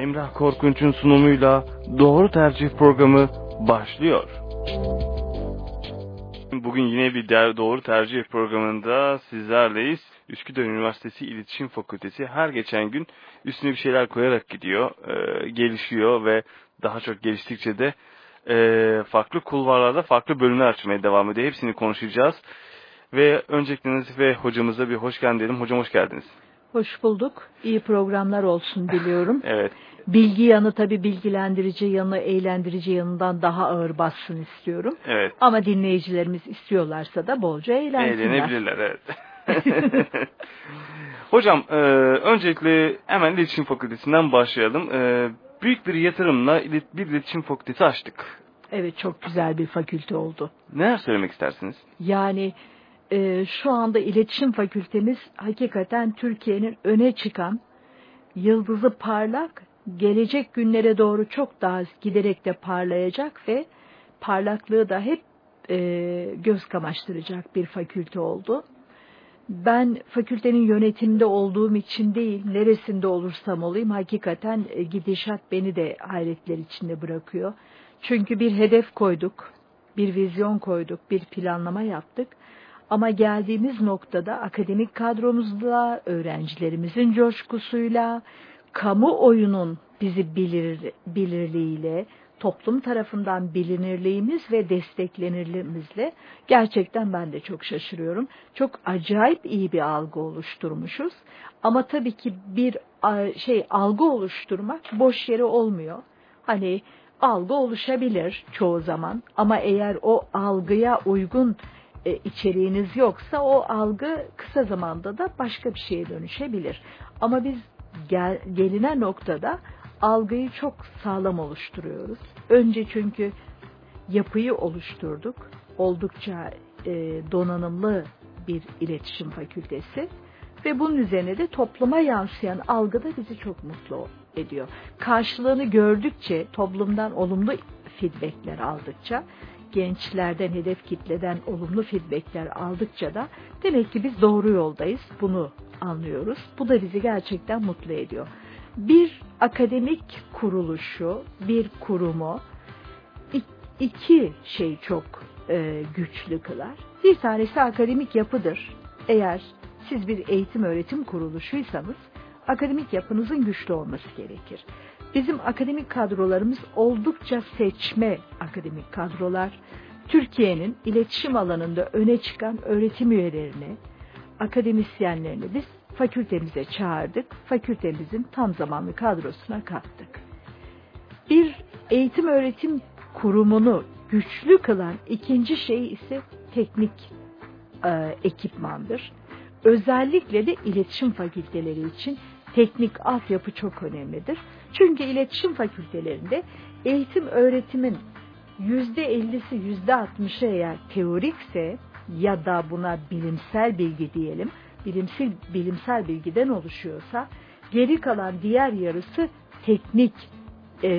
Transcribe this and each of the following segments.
Emrah Korkunç'un sunumuyla Doğru Tercih programı başlıyor. Bugün yine bir Doğru Tercih programında sizlerleyiz. Üsküdar Üniversitesi İletişim Fakültesi her geçen gün üstüne bir şeyler koyarak gidiyor, e, gelişiyor ve daha çok geliştikçe de e, farklı kulvarlarda farklı bölümler açmaya devam ediyor. Hepsini konuşacağız. Ve öncelikle Nazife hocamıza bir hoş geldin diyelim. Hocam hoş geldiniz. Hoş bulduk. İyi programlar olsun diliyorum. evet. Bilgi yanı tabi bilgilendirici yanı, eğlendirici yanından daha ağır bassın istiyorum. Evet. Ama dinleyicilerimiz istiyorlarsa da bolca eğlensinler. Eğlenebilirler evet. Hocam e, öncelikle hemen iletişim fakültesinden başlayalım. E, büyük bir yatırımla bir iletişim fakültesi açtık. Evet çok güzel bir fakülte oldu. Neler söylemek istersiniz? Yani e, şu anda iletişim fakültemiz hakikaten Türkiye'nin öne çıkan yıldızı parlak gelecek günlere doğru çok daha giderek de parlayacak ve parlaklığı da hep e, göz kamaştıracak bir fakülte oldu. Ben fakültenin yönetiminde olduğum için değil, neresinde olursam olayım hakikaten e, gidişat beni de hayretler içinde bırakıyor. Çünkü bir hedef koyduk, bir vizyon koyduk, bir planlama yaptık. Ama geldiğimiz noktada akademik kadromuzla, öğrencilerimizin coşkusuyla, kamuoyunun bizi bilir, bilirliğiyle, toplum tarafından bilinirliğimiz ve desteklenirliğimizle gerçekten ben de çok şaşırıyorum. Çok acayip iyi bir algı oluşturmuşuz. Ama tabii ki bir şey algı oluşturmak boş yere olmuyor. Hani algı oluşabilir çoğu zaman ama eğer o algıya uygun e, içeriğiniz yoksa o algı kısa zamanda da başka bir şeye dönüşebilir. Ama biz gel, gelinen noktada algıyı çok sağlam oluşturuyoruz. Önce çünkü yapıyı oluşturduk. Oldukça e, donanımlı bir iletişim fakültesi ve bunun üzerine de topluma yansıyan algı da bizi çok mutlu ediyor. Karşılığını gördükçe, toplumdan olumlu feedbackler aldıkça, gençlerden, hedef kitleden olumlu feedbackler aldıkça da demek ki biz doğru yoldayız. Bunu anlıyoruz. Bu da bizi gerçekten mutlu ediyor. Bir akademik kuruluşu, bir kurumu iki şey çok e, güçlü kılar. Bir tanesi akademik yapıdır. Eğer siz bir eğitim öğretim kuruluşuysanız akademik yapınızın güçlü olması gerekir. Bizim akademik kadrolarımız oldukça seçme akademik kadrolar. Türkiye'nin iletişim alanında öne çıkan öğretim üyelerini, akademisyenlerini biz fakültemize çağırdık. Fakültemizin tam zamanlı kadrosuna kattık. Bir eğitim öğretim kurumunu güçlü kılan ikinci şey ise teknik e, ekipmandır. Özellikle de iletişim fakülteleri için teknik altyapı çok önemlidir. Çünkü iletişim fakültelerinde eğitim öğretimin yüzde ellisi yüzde altmışı eğer teorikse ya da buna bilimsel bilgi diyelim, bilimsel, bilimsel bilgiden oluşuyorsa geri kalan diğer yarısı teknik e,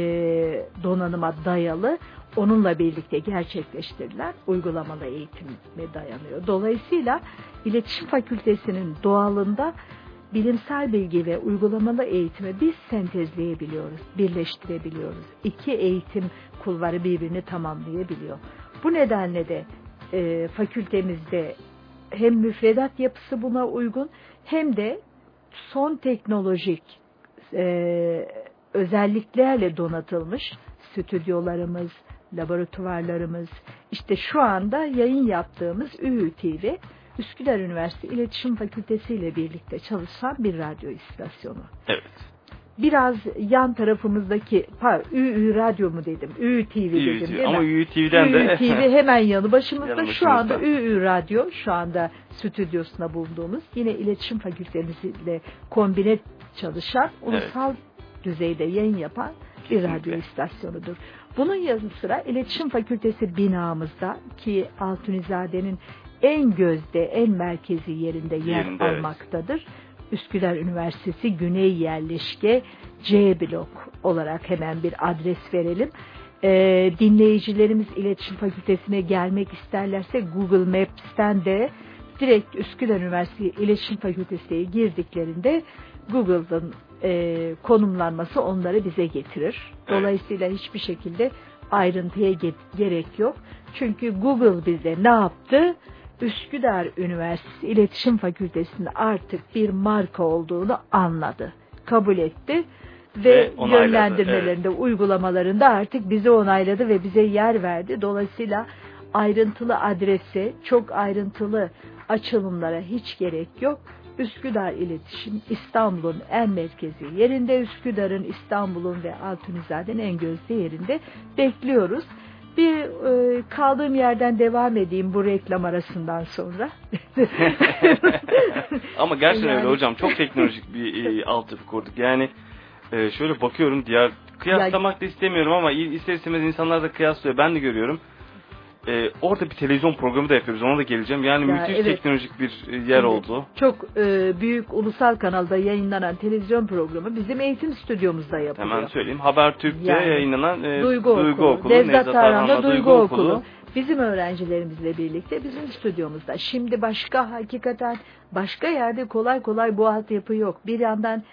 donanıma dayalı onunla birlikte gerçekleştirilen uygulamalı eğitime dayanıyor. Dolayısıyla iletişim fakültesinin doğalında bilimsel bilgi ve uygulamalı eğitimi biz sentezleyebiliyoruz, birleştirebiliyoruz. İki eğitim kulvarı birbirini tamamlayabiliyor. Bu nedenle de e, fakültemizde hem müfredat yapısı buna uygun hem de son teknolojik e, özelliklerle donatılmış stüdyolarımız, laboratuvarlarımız, işte şu anda yayın yaptığımız ÜÜTV Üsküdar Üniversitesi İletişim Fakültesi ile birlikte çalışan bir radyo istasyonu. Evet. Biraz yan tarafımızdaki, ÜÜ radyo mu dedim, ÜÜTV dedim değil Ama ÜÜTV'den de. ÜÜTV hemen yanı başımızda. Yanı Şu anda. ÜÜ radyo, şu anda stüdyosuna bulunduğumuz, yine iletişim fakültemizle kombine çalışan, ulusal düzeyde yayın yapan bir radyo istasyonudur. Bunun yanı sıra iletişim fakültesi binamızda ki Altunizade'nin en gözde, en merkezi yerinde yer Yerinde, evet. almaktadır. Üsküdar Üniversitesi Güney Yerleşke C blok olarak hemen bir adres verelim. Ee, dinleyicilerimiz iletişim fakültesine gelmek isterlerse Google Maps'ten de direkt Üsküdar Üniversitesi İletişim Fakültesi'ne girdiklerinde Google'dan e, konumlanması onları bize getirir. Dolayısıyla evet. hiçbir şekilde ayrıntıya ge gerek yok. Çünkü Google bize ne yaptı? Üsküdar Üniversitesi İletişim Fakültesi'nde artık bir marka olduğunu anladı. Kabul etti ve, ve yönlendirmelerinde, evet. uygulamalarında artık bizi onayladı ve bize yer verdi. Dolayısıyla ayrıntılı adrese, çok ayrıntılı açılımlara hiç gerek yok. Üsküdar İletişim İstanbul'un en merkezi yerinde, Üsküdar'ın, İstanbul'un ve Altunizade'nin en gözde yerinde bekliyoruz. Bir e, kaldığım yerden devam edeyim bu reklam arasından sonra. Ama gerçekten yani... öyle hocam. Çok teknolojik bir e, altyapı kurduk. Yani e, şöyle bakıyorum diğer kıyaslamak ya... da istemiyorum ama ister istemez insanlar da kıyaslıyor. Ben de görüyorum e, orada bir televizyon programı da yapıyoruz. Ona da geleceğim. Yani ya, müthiş evet. teknolojik bir e, yer evet. oldu. Çok e, büyük ulusal kanalda yayınlanan televizyon programı bizim eğitim stüdyomuzda yapılıyor. Hemen söyleyeyim. Habertürk'te yani, yayınlanan e, Duygu, Duygu Okulu, Okulu Nevzat, Tarhan'da Duygu, Duygu Okulu. Okulu. Bizim öğrencilerimizle birlikte bizim stüdyomuzda. Şimdi başka hakikaten başka yerde kolay kolay bu altyapı yok. Bir yandan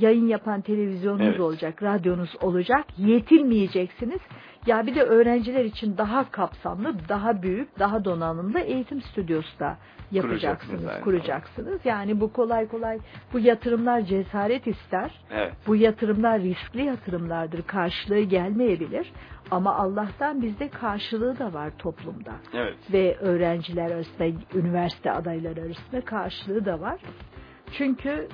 yayın yapan televizyonunuz evet. olacak, radyonuz olacak. Yetinmeyeceksiniz. Ya bir de öğrenciler için daha kapsamlı, daha büyük, daha donanımlı eğitim stüdyosu da yapacaksınız, yani. kuracaksınız. Yani bu kolay kolay bu yatırımlar cesaret ister. Evet. Bu yatırımlar riskli yatırımlardır. Karşılığı gelmeyebilir. Ama Allah'tan bizde karşılığı da var toplumda. Evet. Ve öğrenciler arasında, üniversite adayları arasında karşılığı da var. Çünkü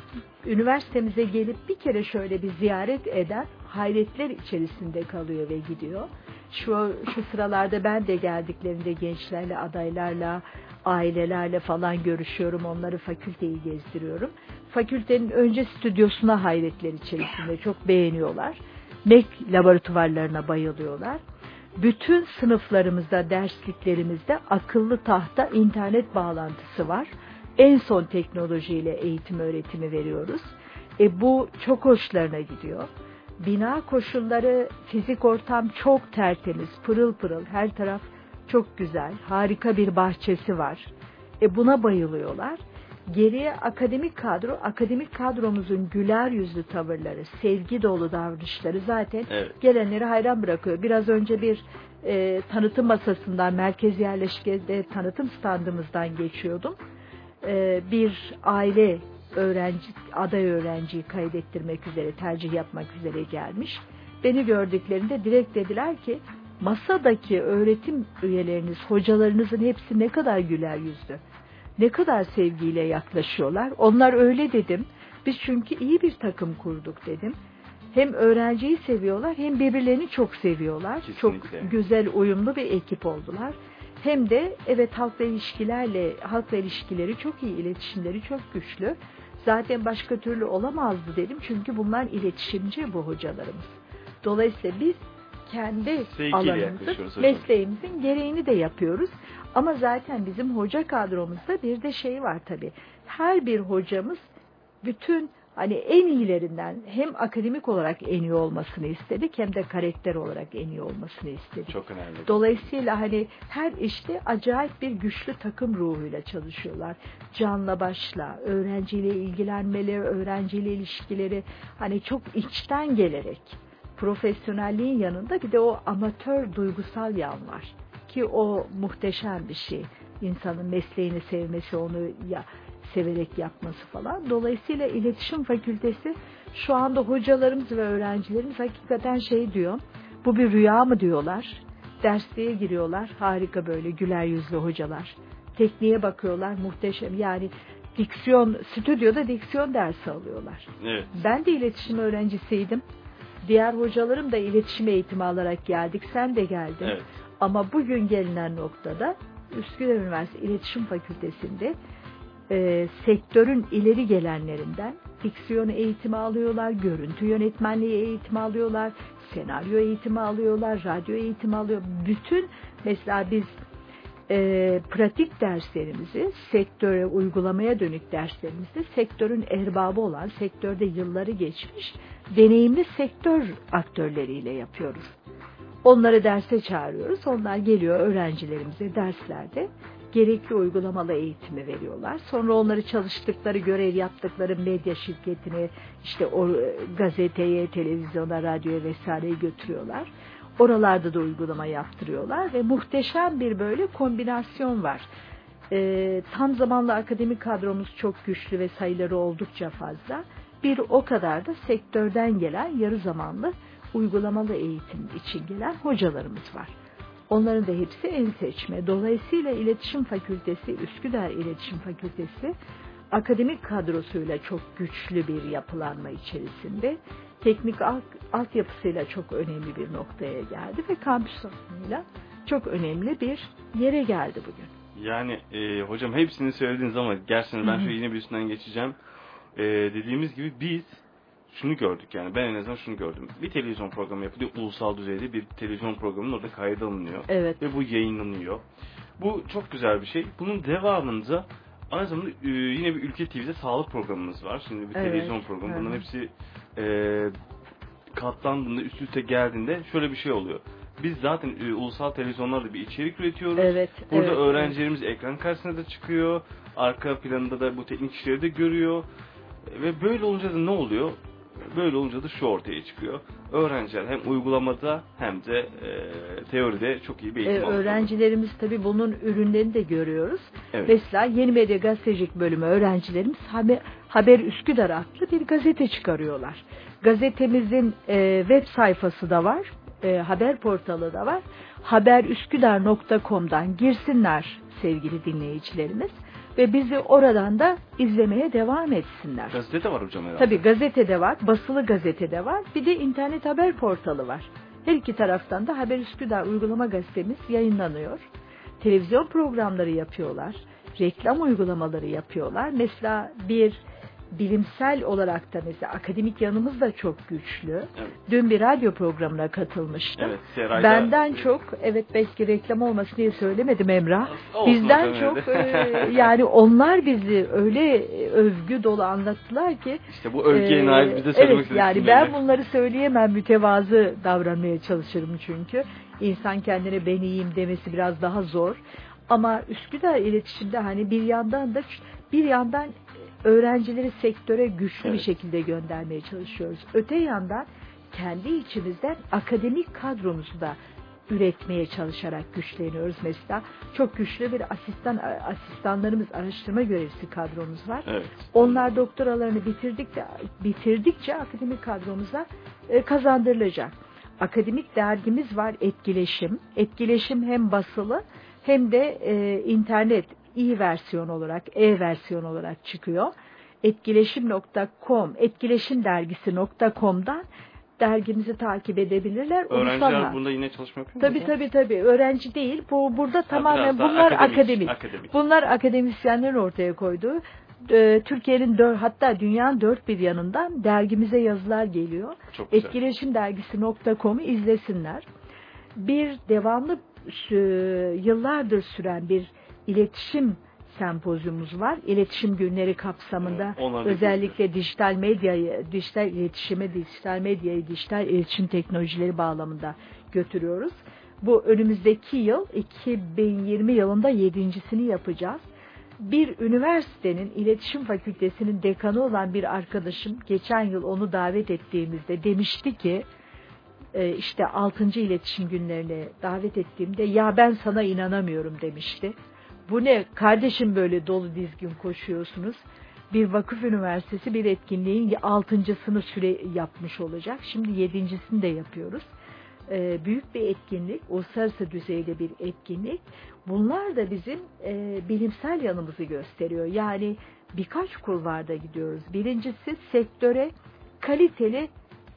üniversitemize gelip bir kere şöyle bir ziyaret eden hayretler içerisinde kalıyor ve gidiyor. Şu, şu sıralarda ben de geldiklerinde gençlerle, adaylarla, ailelerle falan görüşüyorum. Onları fakülteyi gezdiriyorum. Fakültenin önce stüdyosuna hayretler içerisinde çok beğeniyorlar. MEK laboratuvarlarına bayılıyorlar. Bütün sınıflarımızda, dersliklerimizde akıllı tahta internet bağlantısı var en son teknolojiyle eğitim öğretimi veriyoruz. E bu çok hoşlarına gidiyor. Bina koşulları, fizik ortam çok tertemiz, pırıl pırıl, her taraf çok güzel, harika bir bahçesi var. E buna bayılıyorlar. Geriye akademik kadro, akademik kadromuzun güler yüzlü tavırları, sevgi dolu davranışları zaten evet. gelenleri hayran bırakıyor. Biraz önce bir e, tanıtım masasından, merkez yerleşkede tanıtım standımızdan geçiyordum. E, bir aile öğrenci, aday öğrenciyi kaydettirmek üzere, tercih yapmak üzere gelmiş. Beni gördüklerinde direkt dediler ki masadaki öğretim üyeleriniz, hocalarınızın hepsi ne kadar güler yüzlü, ne kadar sevgiyle yaklaşıyorlar. Onlar öyle dedim. Biz çünkü iyi bir takım kurduk dedim. Hem öğrenciyi seviyorlar hem birbirlerini çok seviyorlar. Kesinlikle. Çok güzel uyumlu bir ekip oldular hem de evet halkla ilişkilerle halkla ilişkileri çok iyi, iletişimleri çok güçlü. Zaten başka türlü olamazdı dedim çünkü bunlar iletişimci bu hocalarımız. Dolayısıyla biz kendi Sevgiyle alanımızın, mesleğimizin gereğini de yapıyoruz. Ama zaten bizim hoca kadromuzda bir de şey var tabii. Her bir hocamız bütün hani en iyilerinden hem akademik olarak en iyi olmasını istedik hem de karakter olarak en iyi olmasını istedik. Çok önemli. Dolayısıyla hani her işte acayip bir güçlü takım ruhuyla çalışıyorlar. Canla başla, öğrenciyle ilgilenmeleri, öğrenciyle ilişkileri hani çok içten gelerek profesyonelliğin yanında bir de o amatör duygusal yan var. Ki o muhteşem bir şey. İnsanın mesleğini sevmesi, onu ya severek yapması falan. Dolayısıyla iletişim fakültesi şu anda hocalarımız ve öğrencilerimiz hakikaten şey diyor. Bu bir rüya mı diyorlar. Dersliğe giriyorlar. Harika böyle güler yüzlü hocalar. Tekniğe bakıyorlar. Muhteşem. Yani diksiyon, stüdyoda diksiyon dersi alıyorlar. Evet. Ben de iletişim öğrencisiydim. Diğer hocalarım da iletişim eğitimi alarak geldik. Sen de geldin. Evet. Ama bugün gelinen noktada Üsküdar Üniversitesi İletişim Fakültesi'nde e, sektörün ileri gelenlerinden diksiyon eğitimi alıyorlar, görüntü yönetmenliği eğitimi alıyorlar, senaryo eğitimi alıyorlar, radyo eğitimi alıyor. Bütün mesela biz e, pratik derslerimizi sektöre uygulamaya dönük derslerimizde sektörün erbabı olan, sektörde yılları geçmiş deneyimli sektör aktörleriyle yapıyoruz. Onları derse çağırıyoruz. Onlar geliyor öğrencilerimize derslerde gerekli uygulamalı eğitimi veriyorlar. Sonra onları çalıştıkları, görev yaptıkları medya şirketine, işte o e, gazeteye, televizyona, radyoya vesaireye götürüyorlar. Oralarda da uygulama yaptırıyorlar ve muhteşem bir böyle kombinasyon var. E, tam zamanlı akademik kadromuz çok güçlü ve sayıları oldukça fazla. Bir o kadar da sektörden gelen yarı zamanlı uygulamalı eğitim için gelen hocalarımız var. Onların da hepsi en seçme. Dolayısıyla İletişim Fakültesi, Üsküdar İletişim Fakültesi akademik kadrosuyla çok güçlü bir yapılanma içerisinde teknik alt, altyapısıyla çok önemli bir noktaya geldi ve kampüs alanıyla çok önemli bir yere geldi bugün. Yani e, hocam hepsini söylediğiniz ama gerçekten ben şöyle yine bir üstünden geçeceğim. E, dediğimiz gibi biz şunu gördük yani ben en azından şunu gördüm. Bir televizyon programı yapılıyor ulusal düzeyde bir televizyon programının orada kayda alınıyor. Evet. Ve bu yayınlanıyor. Bu çok güzel bir şey. Bunun devamında aynı zamanda e, yine bir Ülke TV'de sağlık programımız var. Şimdi bir Evet, televizyon programı. Bunların evet. hepsi e, katlandığında üst üste geldiğinde şöyle bir şey oluyor. Biz zaten e, ulusal televizyonlarda bir içerik üretiyoruz. Evet. Burada evet, öğrencilerimiz ekran karşısına da çıkıyor. Arka planında da bu teknik işleri de görüyor. Ve böyle olunca da ne oluyor? Böyle olunca da şu ortaya çıkıyor. Öğrenciler hem uygulamada hem de e, teoride çok iyi bir Ee, eğitim alıyor. öğrencilerimiz tabii bunun ürünlerini de görüyoruz. Evet. Mesela Yeni Medya Gazetecilik bölümü öğrencilerimiz Haber, Haber Üsküdar adlı bir gazete çıkarıyorlar. Gazetemizin e, web sayfası da var, e, haber portalı da var. Haberüsküdar.com'dan girsinler sevgili dinleyicilerimiz ve bizi oradan da izlemeye devam etsinler. Gazete var hocam herhalde. Tabii gazetede var, basılı gazetede var. Bir de internet haber portalı var. Her iki taraftan da Haber Üsküdar uygulama gazetemiz yayınlanıyor. Televizyon programları yapıyorlar. Reklam uygulamaları yapıyorlar. Mesela bir bilimsel olarak da mesela akademik yanımız da çok güçlü. Evet. Dün bir radyo programına katılmıştım. Evet, Seray'da- Benden çok, evet belki reklam olmasın diye söylemedim Emrah. Olsun Bizden çok e, yani onlar bizi öyle övgü dolu anlattılar ki İşte bu övgüye ee, nail biz de söylemek Evet yani sizinle. ben bunları söyleyemem mütevazı davranmaya çalışırım çünkü. İnsan kendine ben iyiyim demesi biraz daha zor. Ama Üsküdar iletişimde hani bir yandan da bir yandan öğrencileri sektöre güçlü bir Evet. şekilde göndermeye çalışıyoruz. Öte yandan kendi içimizden akademik kadromuzu da üretmeye çalışarak güçleniyoruz. Mesela çok güçlü bir asistan asistanlarımız, araştırma görevlisi kadromuz var. Evet. Onlar doktoralarını bitirdikçe, bitirdikçe akademik kadromuza e, kazandırılacak. Akademik dergimiz var Etkileşim. Etkileşim hem basılı hem de e, internet i versiyon olarak, e versiyon olarak çıkıyor. Etkileşim.com, etkileşimdergisi.com'dan dergimizi takip edebilirler. Öğrenciler Ulusal- bunda yine çalışma yapıyor mu Tabii tabii tabii. Öğrenci değil. Bu burada tamamen biraz daha bunlar akademik, akademik. akademik. Bunlar akademisyenlerin ortaya koyduğu e, Türkiye'nin dör, hatta dünyanın dört bir yanından dergimize yazılar geliyor. Etkileşimdergisi.com'u izlesinler. Bir devamlı yıllardır süren bir iletişim sempozyumumuz var. İletişim günleri kapsamında da özellikle dijital medyayı, dijital iletişime, dijital medyayı, dijital iletişim teknolojileri bağlamında götürüyoruz. Bu önümüzdeki yıl 2020 yılında yedincisini yapacağız. Bir üniversitenin iletişim fakültesinin dekanı olan bir arkadaşım geçen yıl onu davet ettiğimizde demişti ki e, işte 6. iletişim günlerine davet ettiğimde ya ben sana inanamıyorum demişti. Bu ne kardeşim böyle dolu dizgin koşuyorsunuz. Bir vakıf üniversitesi bir etkinliğin altıncısını süre yapmış olacak. Şimdi yedincisini de yapıyoruz. Ee, büyük bir etkinlik, uluslararası düzeyde bir etkinlik. Bunlar da bizim e, bilimsel yanımızı gösteriyor. Yani birkaç kulvarda gidiyoruz. Birincisi sektöre kaliteli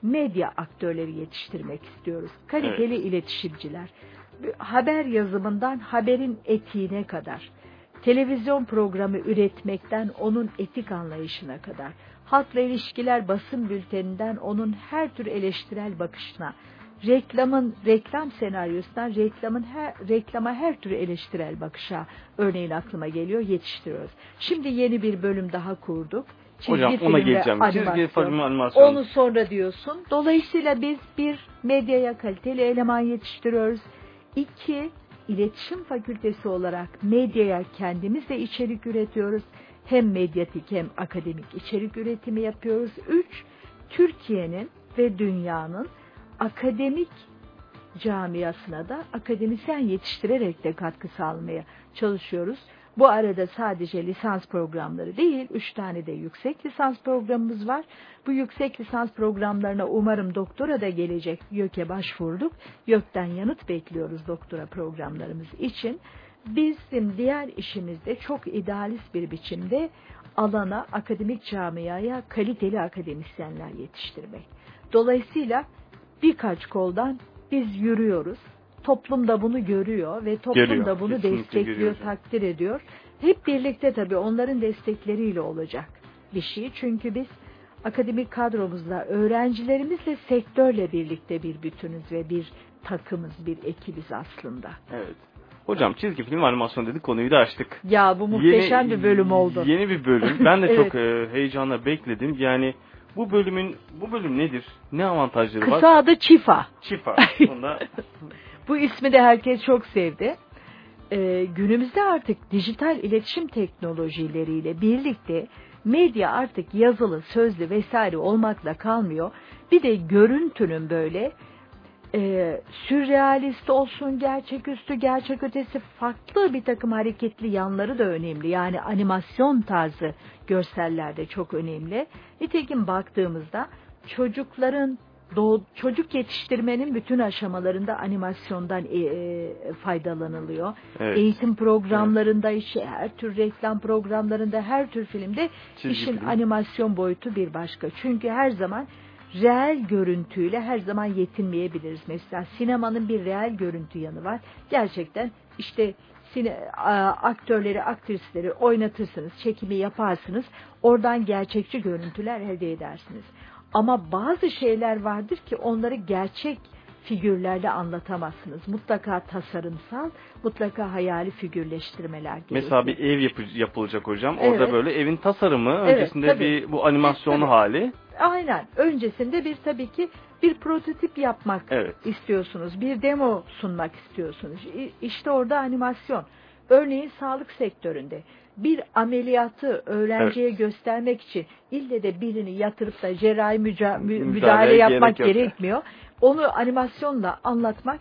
medya aktörleri yetiştirmek istiyoruz. Kaliteli iletişimciler. Haber yazımından haberin etiğine kadar, televizyon programı üretmekten onun etik anlayışına kadar, halkla ilişkiler basın bülteninden onun her tür eleştirel bakışına, reklamın reklam senaryosundan reklamın her reklama her tür eleştirel bakışa örneğin aklıma geliyor yetiştiriyoruz. Şimdi yeni bir bölüm daha kurduk. Çizgi Hocam ona geleceğim. Çizgi animasyon. film animasyon. Onu sonra diyorsun. Dolayısıyla biz bir medyaya kaliteli eleman yetiştiriyoruz. İki, iletişim fakültesi olarak medyaya kendimiz de içerik üretiyoruz. Hem medyatik hem akademik içerik üretimi yapıyoruz. Üç, Türkiye'nin ve dünyanın akademik camiasına da akademisyen yetiştirerek de katkı sağlamaya çalışıyoruz. Bu arada sadece lisans programları değil, üç tane de yüksek lisans programımız var. Bu yüksek lisans programlarına umarım doktora da gelecek YÖK'e başvurduk. YÖK'ten yanıt bekliyoruz doktora programlarımız için. Bizim diğer işimizde çok idealist bir biçimde alana, akademik camiaya kaliteli akademisyenler yetiştirmek. Dolayısıyla birkaç koldan biz yürüyoruz. Toplum da bunu görüyor ve toplum Görüyor, da bunu kesinlikle destekliyor, görüyor. takdir ediyor. Hep birlikte tabii onların destekleriyle olacak bir şey. Çünkü biz akademik kadromuzla, öğrencilerimizle, sektörle birlikte bir bütünüz ve bir takımız, bir ekibiz aslında. Evet. Hocam çizgi film animasyon dedik konuyu da açtık. Ya bu muhteşem Yeni- bir bölüm oldu. Yeni bir bölüm. Ben de Evet. çok e, heyecanla bekledim. Yani bu bölümün bu bölüm nedir? Ne avantajları var? Kısa adı Çifa. Çifa. Bunda Bu ismi de herkes çok sevdi. Ee, günümüzde artık dijital iletişim teknolojileriyle birlikte medya artık yazılı, sözlü vesaire olmakla kalmıyor. Bir de görüntünün böyle e, sürrealist olsun, gerçeküstü, gerçek ötesi farklı bir takım hareketli yanları da önemli. Yani animasyon tarzı görseller de çok önemli. Nitekim baktığımızda çocukların doğ, çocuk yetiştirmenin bütün aşamalarında animasyondan e, e, faydalanılıyor. Evet. Eğitim programlarında, işte her tür reklam programlarında, her tür filmde Çizgi işin film. animasyon boyutu bir başka. Çünkü her zaman reel görüntüyle her zaman yetinmeyebiliriz. Mesela sinemanın bir reel görüntü yanı var. Gerçekten işte sine, aktörleri, aktrisleri oynatırsınız, çekimi yaparsınız. Oradan gerçekçi görüntüler elde edersiniz. Ama bazı şeyler vardır ki onları gerçek figürlerle anlatamazsınız. Mutlaka tasarımsal, mutlaka hayali figürleştirmeler gerekiyor. mesela bir ev yapı- yapılacak hocam. Evet. Orada böyle evin tasarımı, Evet, öncesinde tabii. bir bu animasyonlu Tabii. hali. Aynen. Öncesinde bir tabii ki bir prototip yapmak Evet. istiyorsunuz. Bir demo sunmak istiyorsunuz. İşte orada animasyon. Örneğin sağlık sektöründe bir ameliyatı öğrenciye göstermek için ille de birini yatırıp da cerrahi müca- mü- müdahale yapmak gerek gerekmiyor. Onu animasyonla anlatmak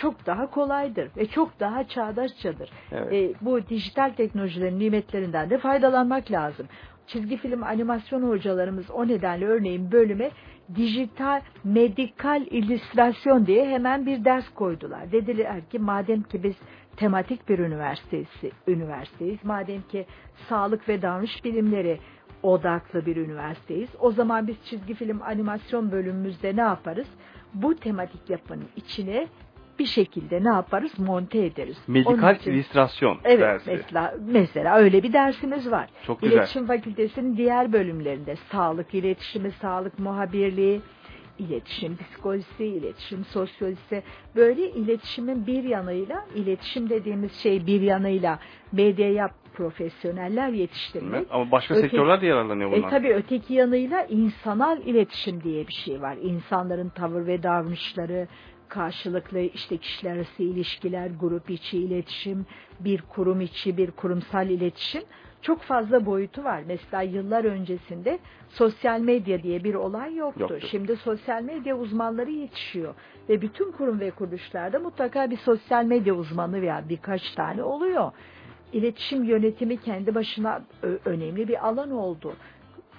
çok daha kolaydır ve çok daha çağdaşçadır. Evet. E, bu dijital teknolojilerin nimetlerinden de faydalanmak lazım. Çizgi film animasyon hocalarımız o nedenle örneğin bölüme dijital medikal illüstrasyon diye hemen bir ders koydular. Dediler ki madem ki biz tematik bir üniversitesi, üniversiteyiz, madem ki sağlık ve davranış bilimleri odaklı bir üniversiteyiz. O zaman biz çizgi film animasyon bölümümüzde ne yaparız? Bu tematik yapının içine bir şekilde ne yaparız? Monte ederiz. Medikal için- illüstrasyon Evet dersi. mesela mesela öyle bir dersimiz var. Çok güzel. İletişim Fakültesinin diğer bölümlerinde sağlık iletişimi, sağlık muhabirliği, iletişim psikolojisi, iletişim sosyolojisi böyle iletişimin bir yanıyla iletişim dediğimiz şey bir yanıyla medyaya profesyoneller yetiştirmek. Ama başka Öteki- sektörler de yararlanıyor E bundan. tabii öteki yanıyla insanal iletişim diye bir şey var. İnsanların tavır ve davranışları, karşılıklı işte kişiler arası ilişkiler, grup içi iletişim, bir kurum içi, bir kurumsal iletişim çok fazla boyutu var. Mesela yıllar öncesinde sosyal medya diye bir olay yoktu. Yoktu. Şimdi sosyal medya uzmanları yetişiyor ve bütün kurum ve kuruluşlarda mutlaka bir sosyal medya uzmanı veya birkaç tane oluyor. İletişim yönetimi kendi başına önemli bir alan oldu.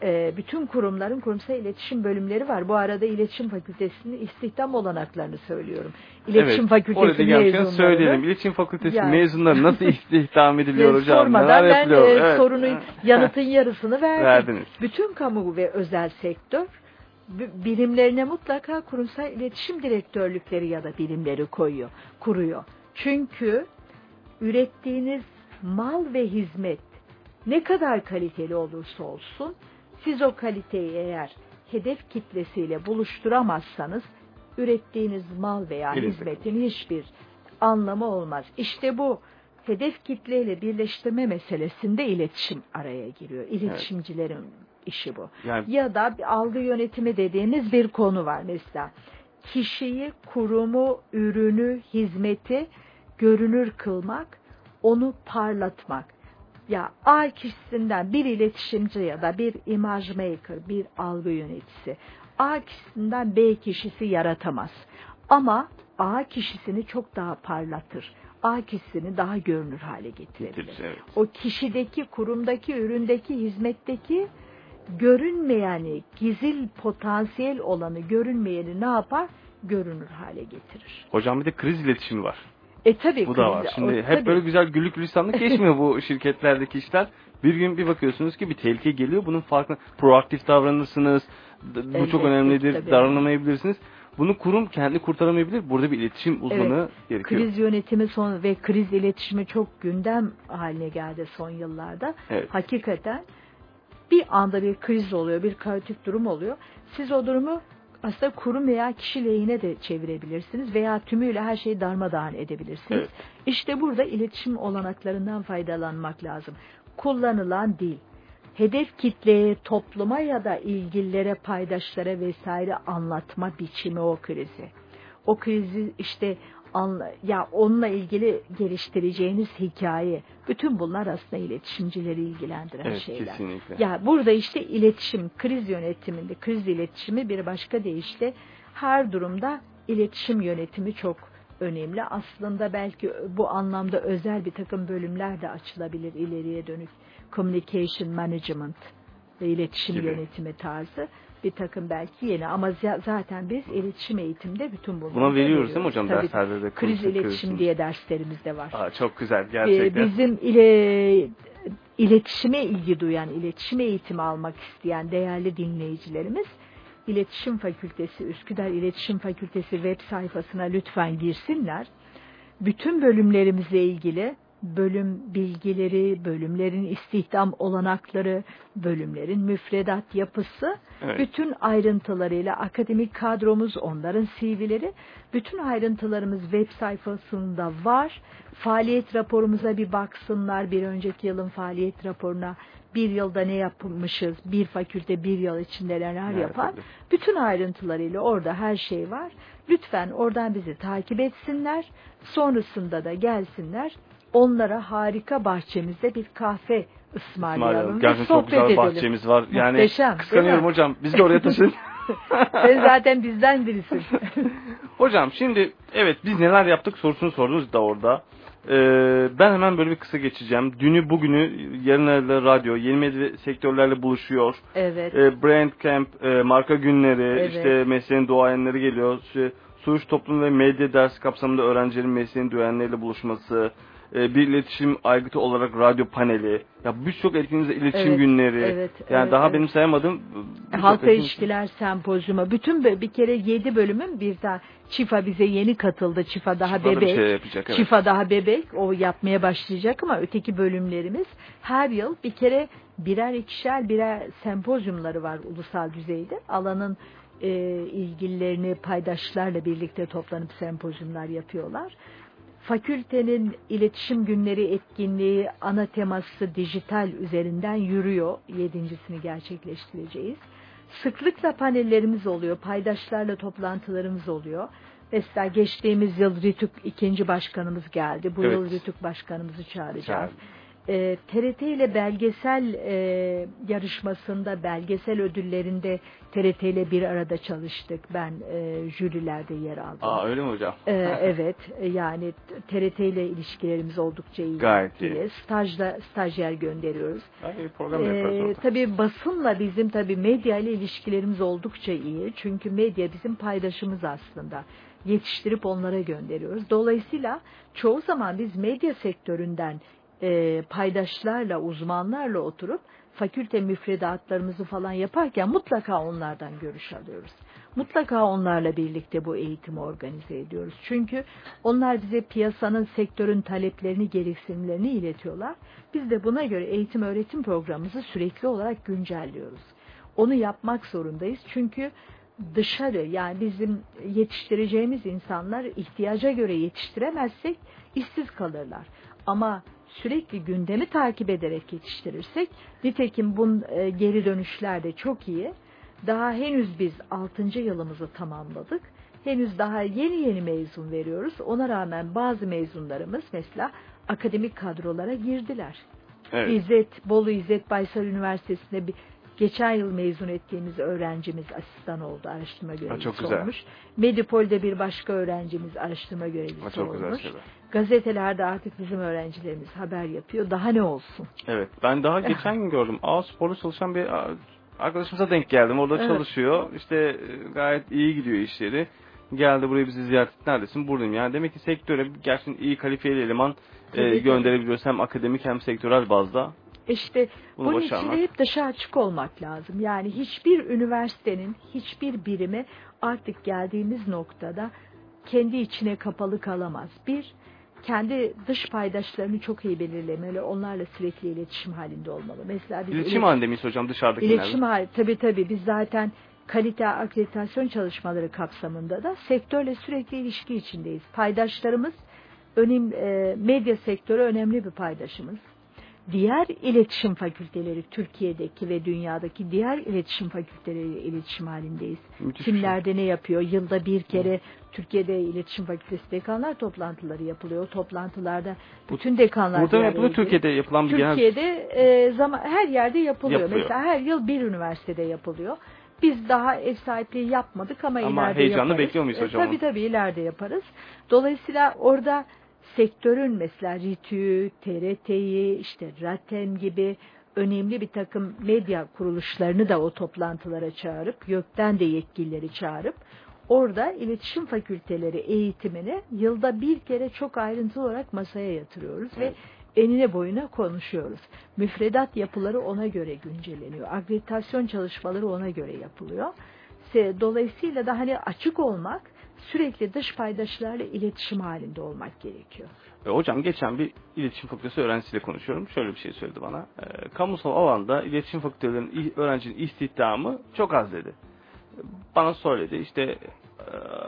Ee, bütün kurumların kurumsal iletişim bölümleri var. Bu arada iletişim fakültesinin istihdam olanaklarını söylüyorum. İletişim evet, fakültesi mezunlarını. söyleyelim. İletişim Fakültesi Yani. mezunları nasıl istihdam ediliyor Ve hocam? sormadan ben yapılıyor? e, Evet. sorunun yanıtın yarısını verdim. Verdiniz. Bütün kamu ve özel sektör b- birimlerine mutlaka kurumsal iletişim direktörlükleri ya da birimleri koyuyor, kuruyor. Çünkü ürettiğiniz mal ve hizmet ne kadar kaliteli olursa olsun siz o kaliteyi eğer hedef kitlesiyle buluşturamazsanız ürettiğiniz mal veya Bilindik. hizmetin hiçbir anlamı olmaz. İşte bu hedef kitleyle birleştirme meselesinde iletişim araya giriyor. İletişimcilerin işi bu. Yani Ya da bir algı yönetimi dediğimiz bir konu var mesela. Kişiyi, kurumu, ürünü, hizmeti görünür kılmak, onu parlatmak. Ya A kişisinden bir iletişimci ya da bir imaj maker, bir algı yöneticisi A kişisinden B kişisi yaratamaz. Ama A kişisini çok daha parlatır. A kişisini daha görünür hale getirebilir. Evet. O kişideki, kurumdaki, üründeki, hizmetteki görünmeyeni, gizil potansiyel olanı, görünmeyeni ne yapar? Görünür hale getirir. Hocam bir de kriz iletişimi var. E tabii Bu da var. Şimdi o, hep tabii. böyle güzel güllük gülistanlık geçmiyor bu şirketlerdeki işler. Bir gün bir bakıyorsunuz ki bir tehlike geliyor. Bunun farkında proaktif davranırsınız. Bu Elbette, çok önemlidir. tabii. Davranamayabilirsiniz. Bunu kurum kendi kurtaramayabilir. Burada bir iletişim uzmanı gerekiyor. Kriz yönetimi son ve kriz iletişimi çok gündem haline geldi son yıllarda. Evet. Hakikaten bir anda bir kriz oluyor, bir kaotik durum oluyor. Siz o durumu aslında kurum veya kişi lehine de çevirebilirsiniz veya tümüyle her şeyi darmadağın edebilirsiniz. Evet. İşte burada iletişim olanaklarından faydalanmak lazım. Kullanılan dil, hedef kitleye, topluma ya da ilgililere, paydaşlara vesaire anlatma biçimi o krizi. O krizi işte anla, ya onunla ilgili geliştireceğiniz hikaye, bütün bunlar aslında iletişimcileri ilgilendiren Evet şeyler. kesinlikle. Ya burada işte iletişim, kriz yönetiminde, kriz iletişimi bir başka deyişle her durumda iletişim yönetimi çok önemli. Aslında belki bu anlamda özel bir takım bölümler de açılabilir ileriye dönük. Communication Management ve iletişim Gibi. yönetimi tarzı bir takım belki yeni ama za- zaten biz iletişim eğitimde bütün bunları Buna veriyoruz değil mi hocam Tabii, derslerde de? Kriz iletişim diye derslerimiz de var. Aa, çok güzel Ee, gerçekten. Bizim ile iletişime ilgi duyan, iletişim eğitimi almak isteyen değerli dinleyicilerimiz İletişim Fakültesi, Üsküdar İletişim Fakültesi web sayfasına lütfen girsinler. Bütün bölümlerimizle ilgili bölüm bilgileri, bölümlerin istihdam olanakları, bölümlerin müfredat yapısı, Evet. bütün ayrıntılarıyla akademik kadromuz, onların CV'leri, bütün ayrıntılarımız web sayfasında var. Faaliyet raporumuza bir baksınlar, bir önceki yılın faaliyet raporuna bir yılda ne yapılmışız, bir fakülte bir yıl içinde neler Evet, yapar. Bütün ayrıntılarıyla orada her şey var. Lütfen oradan bizi takip etsinler. Sonrasında da gelsinler. Onlara harika bahçemizde bir kahve ısmarlayalım Gerçekten çok güzel edelim. bahçemiz var. Yani Muhteşem, kıskanıyorum hocam. Bizi de oraya taşın. Sen zaten bizden birisin. hocam şimdi evet biz neler yaptık sorusunu sordunuz da orada. Ee, ben hemen böyle bir kısa geçeceğim. Dünü bugünü yarınlarla radyo, yeni medya sektörlerle buluşuyor. evet. E, brand camp, e, marka günleri, Evet. işte mesleğin duayenleri geliyor. İşte, Suç Toplum ve Medya dersi kapsamında öğrencilerin mesleğin duayenleriyle buluşması, e, bir iletişim aygıtı olarak radyo paneli, ya birçok etkinliğimizde iletişim Evet, günleri, evet, yani evet, daha evet. benim sayamadığım etkinlik- ilişkiler sempozyumu. Bütün bir kere yedi bölümün bir daha Çifa bize yeni katıldı. Çifa daha Çifa da bebek. şey yapacak, evet. Çifa daha bebek. O yapmaya başlayacak ama öteki bölümlerimiz her yıl bir kere birer ikişer birer sempozyumları var ulusal düzeyde. Alanın e, ilgililerini paydaşlarla birlikte toplanıp sempozyumlar yapıyorlar. Fakültenin iletişim günleri etkinliği ana teması dijital üzerinden yürüyor. Yedincisini gerçekleştireceğiz. Sıklıkla panellerimiz oluyor. Paydaşlarla toplantılarımız oluyor. Mesela geçtiğimiz yıl RİTÜK ikinci başkanımız geldi. Bu Evet. yıl RİTÜK başkanımızı çağıracağız. Çağır. E, TRT ile belgesel e, yarışmasında, belgesel ödüllerinde TRT ile bir arada çalıştık. Ben e, jürilerde yer aldım. Aa öyle mi hocam? Ee, evet e, yani TRT ile ilişkilerimiz oldukça iyi. Gayet iyi. diye. Stajda stajyer gönderiyoruz. Ay, program orada. tabii basınla bizim tabii medya ile ilişkilerimiz oldukça iyi. Çünkü medya bizim paydaşımız aslında. Yetiştirip onlara gönderiyoruz. Dolayısıyla çoğu zaman biz medya sektöründen e, paydaşlarla, uzmanlarla oturup fakülte müfredatlarımızı falan yaparken mutlaka onlardan görüş alıyoruz. Mutlaka onlarla birlikte bu eğitimi organize ediyoruz. Çünkü onlar bize piyasanın, sektörün taleplerini, gereksinimlerini iletiyorlar. Biz de buna göre eğitim öğretim programımızı sürekli olarak güncelliyoruz. Onu yapmak zorundayız. Çünkü dışarı yani bizim yetiştireceğimiz insanlar ihtiyaca göre yetiştiremezsek işsiz kalırlar. Ama sürekli gündemi takip ederek yetiştirirsek nitekim bunun e, geri dönüşler de çok iyi. Daha henüz biz 6. yılımızı tamamladık. Henüz daha yeni yeni mezun veriyoruz. Ona rağmen bazı mezunlarımız mesela akademik kadrolara girdiler. Evet. İzzet, Bolu İzzet Baysal Üniversitesi'nde bir geçen yıl mezun ettiğimiz öğrencimiz asistan oldu, araştırma görevlisi çok güzel. olmuş. Medipol'de bir başka öğrencimiz araştırma görevlisi Ha, çok güzel olmuş. şeyler. Gazetelerde artık bizim öğrencilerimiz haber yapıyor. Daha ne olsun? Evet. Ben daha geçen gün gördüm. A sporda çalışan bir arkadaşımıza denk geldim. Orada Evet. çalışıyor. İşte e, gayet iyi gidiyor işleri. Geldi buraya bizi ziyaret etti. Neredesin? Buradayım. Yani demek ki sektöre gerçekten iyi kalifiyeli eleman e, Tabii, gönderebiliyoruz. Hem akademik hem sektörel bazda. İşte Bunu bunun başarmak. için hep dışa açık olmak lazım. Yani hiçbir üniversitenin, hiçbir birimi artık geldiğimiz noktada kendi içine kapalı kalamaz. Bir, kendi dış paydaşlarını çok iyi belirlemeli. Onlarla sürekli iletişim halinde olmalı. Mesela biz İletişim halinde miyiz hocam dışarıdakilerle? İletişim hali tabii tabii biz zaten kalite akreditasyon çalışmaları kapsamında da sektörle sürekli ilişki içindeyiz. Paydaşlarımız önem, e, medya sektörü önemli bir paydaşımız. Diğer iletişim fakülteleri Türkiye'deki ve dünyadaki diğer iletişim fakülteleriyle iletişim halindeyiz. Müthiş şey. Kimlerde ne yapıyor? Yılda bir kere Türkiye'de iletişim fakültesi dekanlar toplantıları yapılıyor. O toplantılarda bütün dekanlar Burada yapılıyor? Türkiye'de yapılan bir genel... Türkiye'de e, zaman her yerde yapılıyor. Yapılıyor. Mesela her yıl bir üniversitede yapılıyor. Biz daha ev sahipliği yapmadık ama, Ama ileride heyecanla yaparız. bekliyor muyuz E, hocam? Tabii tabii ileride yaparız. Dolayısıyla orada sektörün mesela RİTÜ, TRT'yi, işte RATEM gibi önemli bir takım medya kuruluşlarını da o toplantılara çağırıp, YÖK'ten de yetkilileri çağırıp orada iletişim fakülteleri eğitimini yılda bir kere çok ayrıntılı olarak masaya yatırıyoruz Evet. ve enine boyuna konuşuyoruz. Müfredat yapıları ona göre güncelleniyor. Akreditasyon çalışmaları ona göre yapılıyor. Dolayısıyla da hani açık olmak, sürekli dış paydaşlarla iletişim halinde olmak gerekiyor. E, Hocam geçen bir iletişim fakültesi öğrencisiyle konuşuyorum. Şöyle bir şey söyledi bana. E, kamusal alanda iletişim fakültelerinin öğrencinin istihdamı çok az dedi. Bana söyledi işte e,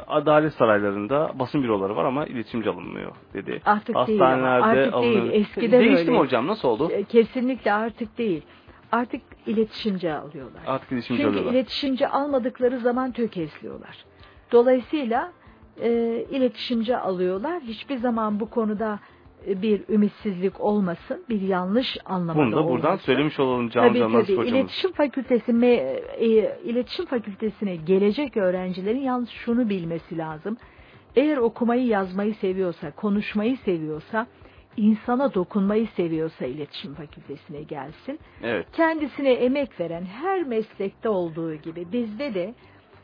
adalet saraylarında basın büroları var ama iletişimci alınmıyor dedi. Artık değil Hastanelerde artık değil. alınıyor. Eskiden Değişti öyle. mi hocam? Nasıl oldu? E, Kesinlikle artık değil. Artık iletişimci alıyorlar. Artık iletişimci Çünkü alıyorlar. iletişimci almadıkları zaman tökezliyorlar. Dolayısıyla e, iletişimci alıyorlar. Hiçbir zaman bu konuda e, bir ümitsizlik olmasın, bir yanlış anlamada Bunu da buradan olmasın. söylemiş olalım Can Tabii Can tabii. Hocamız. İletişim fakültesi me- e, iletişim fakültesine gelecek öğrencilerin yalnız şunu bilmesi lazım. Eğer okumayı yazmayı seviyorsa, konuşmayı seviyorsa, insana dokunmayı seviyorsa iletişim fakültesine gelsin. Evet. Kendisine emek veren her meslekte olduğu gibi bizde de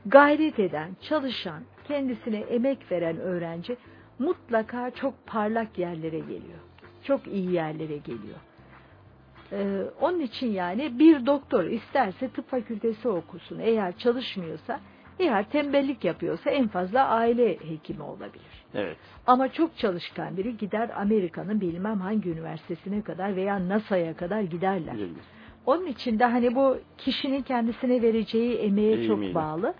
gayret eden, çalışan, kendisine emek veren öğrenci mutlaka çok parlak yerlere geliyor. Çok iyi yerlere geliyor. Ee, onun için yani bir doktor isterse tıp fakültesi okusun. Eğer çalışmıyorsa, eğer tembellik yapıyorsa en fazla aile hekimi olabilir. Evet. Ama çok çalışkan biri gider Amerika'nın bilmem hangi üniversitesine kadar veya NASA'ya kadar giderler. Bilebilir. Onun için de hani bu kişinin kendisine vereceği emeğe Eğimiyle. çok bağlı.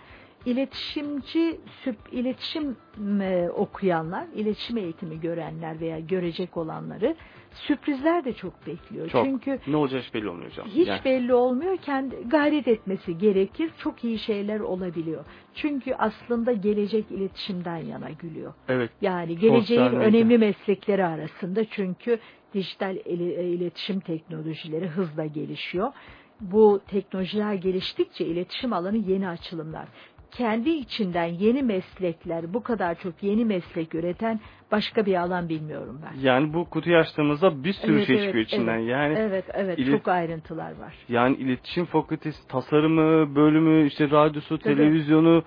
İletişimci, süp, iletişim e, okuyanlar, iletişim eğitimi görenler veya görecek olanları sürprizler de çok bekliyor. Çok. Çünkü Ne olacağı hiç belli olmuyor hocam. hiç Yani- belli olmuyor. Kendi gayret etmesi gerekir. Çok iyi şeyler olabiliyor. Çünkü aslında gelecek iletişimden yana gülüyor. Evet. Yani geleceğin medya. önemli meslekleri arasında çünkü dijital e, iletişim teknolojileri hızla gelişiyor. Bu teknolojiler geliştikçe iletişim alanı yeni açılımlar. Kendi içinden yeni meslekler, bu kadar çok yeni meslek üreten başka bir alan bilmiyorum ben. Yani bu kutuyu açtığımızda bir sürü Evet, şey evet, çıkıyor içinden. evet. Yani Evet, evet, ilet- çok ayrıntılar var. Yani iletişim fakültesi tasarımı, bölümü, işte radyosu, Tabii. televizyonu,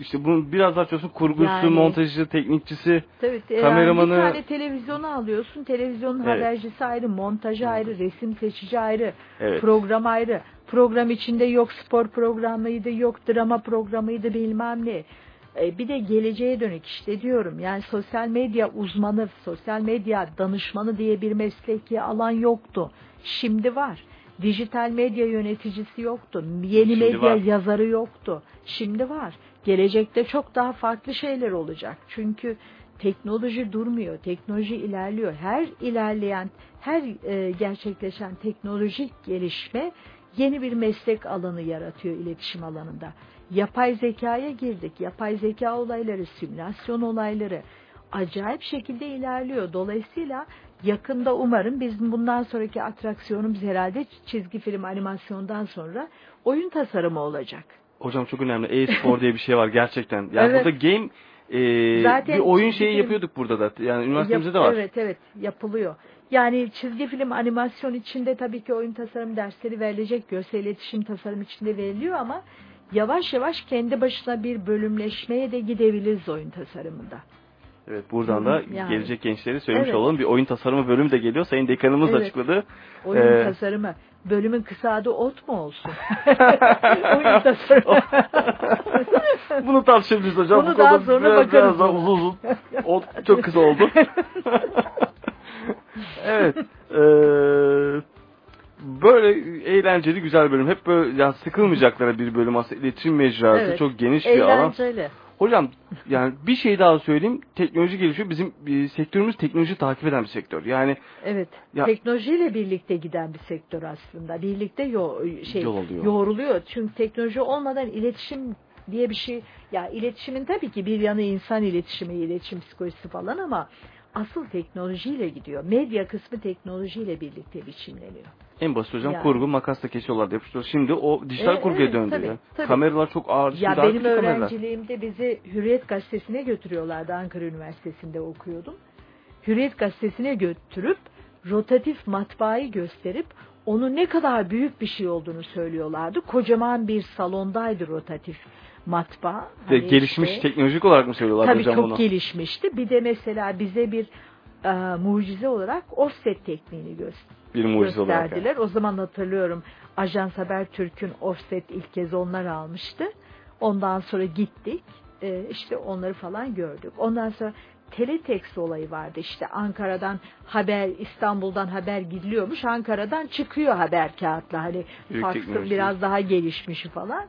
işte bunun biraz daha açıyorsun kurgusu, Yani- montajı, teknikçisi. Tabii Kameramanı- yani bir tane televizyonu alıyorsun. Televizyonun Evet. habercisi ayrı, montajı ayrı, resim seçici ayrı, Evet. program ayrı. Program içinde yok spor programıydı, yok drama programıydı bilmem ne. E, bir de geleceğe dönük işte diyorum. Yani sosyal medya uzmanı, sosyal medya danışmanı diye bir mesleki alan yoktu. Şimdi var. Dijital medya yöneticisi yoktu. Yeni Şimdi medya var. yazarı yoktu. Şimdi var. Gelecekte çok daha farklı şeyler olacak. Çünkü teknoloji durmuyor, teknoloji ilerliyor. Her ilerleyen, her e, gerçekleşen teknolojik gelişme yeni bir meslek alanı yaratıyor iletişim alanında. Yapay zekaya girdik. Yapay zeka olayları, simülasyon olayları acayip şekilde ilerliyor. Dolayısıyla yakında umarım bizim bundan sonraki atraksiyonumuz herhalde çizgi film animasyondan sonra oyun tasarımı olacak. Hocam çok önemli. E-spor diye bir şey var gerçekten. Yani Evet. burada game e, Zaten bir oyun şeyi film- yapıyorduk burada da. Yani üniversitemizde Yap- de var. Evet evet yapılıyor. Yani çizgi film animasyon içinde tabii ki oyun tasarım dersleri verilecek. Görsel iletişim tasarım içinde veriliyor ama yavaş yavaş kendi başına bir bölümleşmeye de gidebiliriz oyun tasarımında. Evet buradan da Yani. gelecek gençleri söylemiş Evet. olalım. Bir oyun tasarımı bölümü de geliyor. Sayın Dekanımız Evet. açıkladı. Oyun Ee, tasarımı. Bölümün kısa adı ot mu olsun? oyun tasarımı. Bunu tartışabiliriz hocam. Bunu Bu daha sonra bakarız Biraz daha uzun uzun. O çok kısa oldu. evet. Eee böyle eğlenceli güzel bir bölüm. Hep böyle ya sıkılmayacakları bir bölüm aslında. İletişim mecrası Evet. çok geniş bir alan. Eğlenceli. Hocam yani bir şey daha söyleyeyim. Teknoloji gelişiyor. Bizim e, sektörümüz teknoloji takip eden bir sektör. Yani Evet. Ya- Teknolojiyle birlikte giden bir sektör aslında. Birlikte yo şey Yol alıyor. yoğruluyor. Çünkü teknoloji olmadan iletişim diye bir şey ya iletişimin tabii ki bir yanı insan iletişimi, iletişim psikolojisi falan ama asıl teknolojiyle gidiyor. Medya kısmı teknolojiyle birlikte biçimleniyor. en basit hocam Yani. kurgu makasla kesiyorlar yapıştırıyor. Şimdi o dijital E, kurguya evet, döndü. tabii, ya. tabii. Kameralar çok ağır. Ya benim kameralar. öğrenciliğimde bizi Hürriyet Gazetesi'ne götürüyorlardı. Ankara Üniversitesi'nde okuyordum. Hürriyet Gazetesi'ne götürüp rotatif matbaayı gösterip onun ne kadar büyük bir şey olduğunu söylüyorlardı. Kocaman bir salondaydı rotatif matbaa. Hani gelişmiş işte- teknolojik olarak mı söylüyorlar Tabii hocam çok bunu? gelişmişti. Bir de mesela bize bir e, mucize olarak offset tekniğini gösterdi bir mucize olarak. yani. gösterdiler. O zaman hatırlıyorum Ajans Habertürk'ün offset ilk kez onlar almıştı. Ondan sonra gittik. Ee, işte onları falan gördük. Ondan sonra teletext olayı vardı. İşte Ankara'dan haber, İstanbul'dan haber gidiliyormuş. Ankara'dan çıkıyor haber kağıtla. Hani faksın biraz daha gelişmişi falan.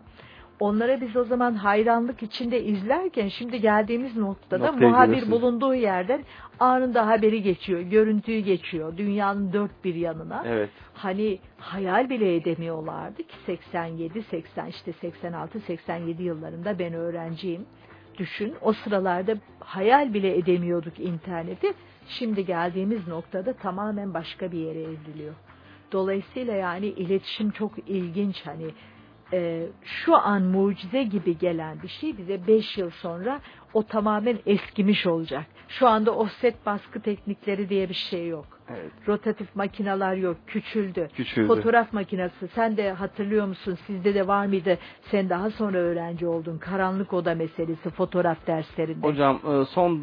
Onlara biz o zaman hayranlık içinde izlerken şimdi geldiğimiz noktada Noktaya muhabir geliyorsunuz. bulunduğu yerden anında haberi geçiyor, görüntüyü geçiyor dünyanın dört bir yanına. Evet. Hani hayal bile edemiyorlardı ki 87, 80 işte 86, 87 yıllarında ben öğrenciyim. Düşün o sıralarda hayal bile edemiyorduk interneti. Şimdi geldiğimiz noktada tamamen başka bir yere evriliyor. Dolayısıyla yani iletişim çok ilginç hani e, şu an mucize gibi gelen bir şey bize 5 yıl sonra o tamamen eskimiş olacak. Şu anda offset baskı teknikleri diye bir şey yok. Evet. Rotatif makineler yok, küçüldü. Küçüldü. Fotoğraf makinesi, sen de hatırlıyor musun? Sizde de var mıydı? Sen daha sonra öğrenci oldun. Karanlık oda meselesi fotoğraf derslerinde. Hocam e, son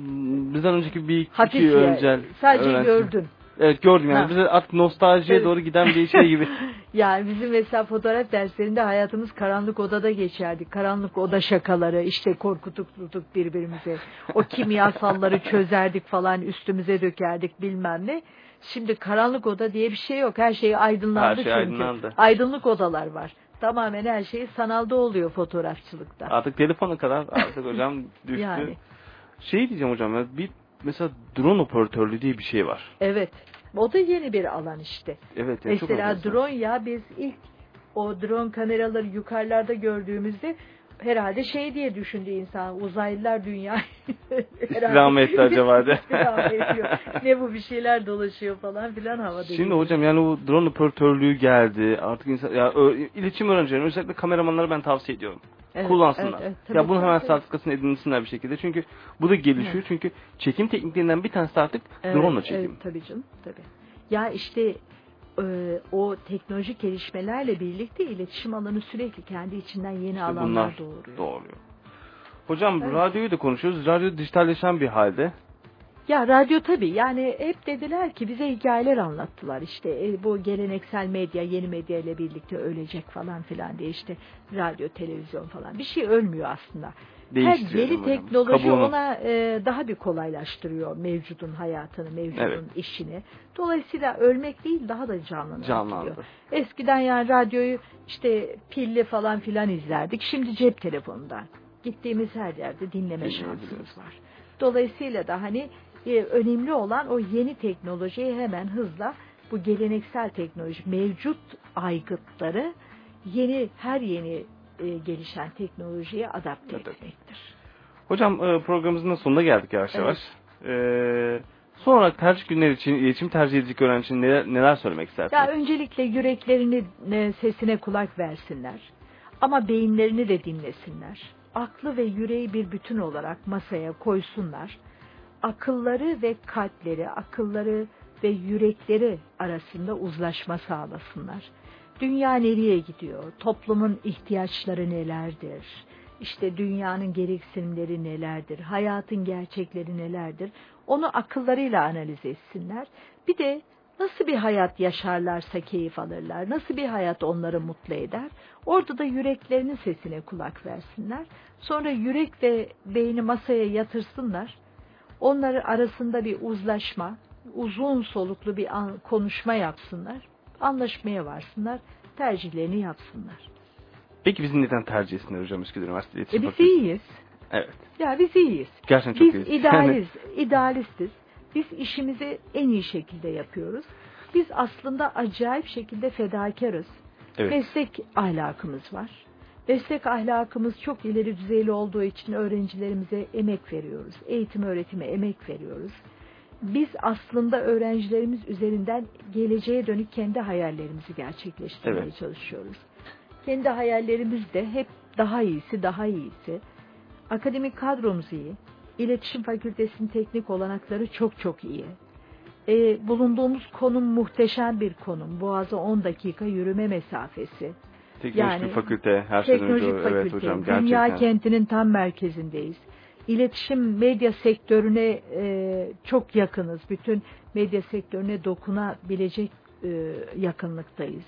bizden önceki bir iki ya, öncel sadece öğrenci- gördün. Evet gördüm yani. Ha. Bize artık nostaljiye doğru giden bir şey gibi. Yani bizim mesela fotoğraf derslerinde hayatımız karanlık odada geçerdi. Karanlık oda şakaları, işte korkutukluk birbirimize. O kimyasalları çözerdik falan, üstümüze dökerdik bilmem ne. Şimdi karanlık oda diye bir şey yok. Her şey aydınlandı Her şey çünkü. aydınlandı. Aydınlık odalar var. Tamamen her şey sanalda oluyor fotoğrafçılıkta. Artık telefona kadar artık hocam düştü. Yani. Şey diyeceğim hocam bir mesela drone operatörlüğü diye bir şey var. Evet. O da yeni bir alan işte. Evet. çok Mesela enteresan. drone ya biz ilk o drone kameraları yukarılarda gördüğümüzde herhalde şey diye düşündü insan uzaylılar dünya İstilah mı etti acaba ediyor. ne bu bir şeyler dolaşıyor falan filan havada. Şimdi hocam yani o drone operatörlüğü geldi. Artık insan ya iletişim öğrencileri özellikle kameramanlara ben tavsiye ediyorum. Evet, Kullansınlar. evet, evet, ya bunu hemen sertifikasını edinsinler bir şekilde. Çünkü bu da gelişiyor. Evet. Çünkü çekim tekniklerinden bir tanesi artık Evet, drone çekim. Evet, tabii canım tabii. Ya işte e, o teknolojik gelişmelerle birlikte iletişim alanı sürekli kendi içinden yeni İşte alanlar doğuruyor. doğuruyor. Hocam Evet. radyoyu da konuşuyoruz. Radyo dijitalleşen bir halde. Ya radyo tabii yani hep dediler ki bize hikayeler anlattılar işte e, bu geleneksel medya yeni medya ile birlikte ölecek falan filan diye işte radyo televizyon falan bir şey ölmüyor aslında. Her yeni teknoloji Kabuğunu. ona e, daha bir kolaylaştırıyor mevcudun hayatını, mevcudun Evet. işini. Dolayısıyla ölmek değil daha da. Canlandı. Eskiden yani radyoyu işte pilli falan filan izlerdik. Şimdi cep telefonundan. Gittiğimiz her yerde dinleme şansımız var. Dolayısıyla da hani önemli olan o yeni teknolojiyi hemen hızla bu geleneksel teknoloji mevcut aygıtları yeni her yeni e, gelişen teknolojiye adapte Evet. etmektir. Hocam e, programımızın sonuna geldik yavaş yavaş. E, son olarak tercih günleri için iletişim tercih edecek öğrenci için neler, neler söylemek istersiniz? Ya öncelikle yüreklerini e, sesine kulak versinler. Ama beyinlerini de dinlesinler. Aklı ve yüreği bir bütün olarak masaya koysunlar. Akılları ve kalpleri, akılları ve yürekleri arasında uzlaşma sağlasınlar. Dünya nereye gidiyor? Toplumun ihtiyaçları nelerdir? İşte dünyanın gereksinimleri nelerdir? Hayatın gerçekleri nelerdir? Onu akıllarıyla analiz etsinler. Bir de nasıl bir hayat yaşarlarsa keyif alırlar, nasıl bir hayat onları mutlu eder. Orada da yüreklerinin sesine kulak versinler. Sonra yürek ve beyni masaya yatırsınlar. Onları arasında bir uzlaşma, uzun soluklu bir an- konuşma yapsınlar. Anlaşmaya varsınlar, tercihlerini yapsınlar. Peki bizim neden tercih etsinler hocam Üsküdar Üniversitesi E İletişim biz Fakültesi? iyiyiz. Evet. Ya biz iyiyiz. Gerçekten çok Biz iyiyiz. idealiz, idealistiz. Biz işimizi en iyi şekilde yapıyoruz. Biz aslında acayip şekilde fedakarız. evet. Meslek ahlakımız var. Meslek ahlakımız çok ileri düzeyli olduğu için öğrencilerimize emek veriyoruz. Eğitim öğretime emek veriyoruz. Biz aslında öğrencilerimiz üzerinden geleceğe dönük kendi hayallerimizi gerçekleştirmeye Evet. çalışıyoruz. Kendi hayallerimiz de hep daha iyisi, daha iyisi. Akademik kadromuz iyi. İletişim Fakültesi'nin teknik olanakları çok çok iyi. Ee, bulunduğumuz konum muhteşem bir konum. Boğaz'a 10 dakika yürüme mesafesi. Teknolojik yani bir fakülte her şeyden önce. Teknolojik Evet fakülte. hocam gerçekten. Dünya kentinin tam merkezindeyiz. İletişim medya sektörüne e, çok yakınız. Bütün medya sektörüne dokunabilecek e, yakınlıktayız.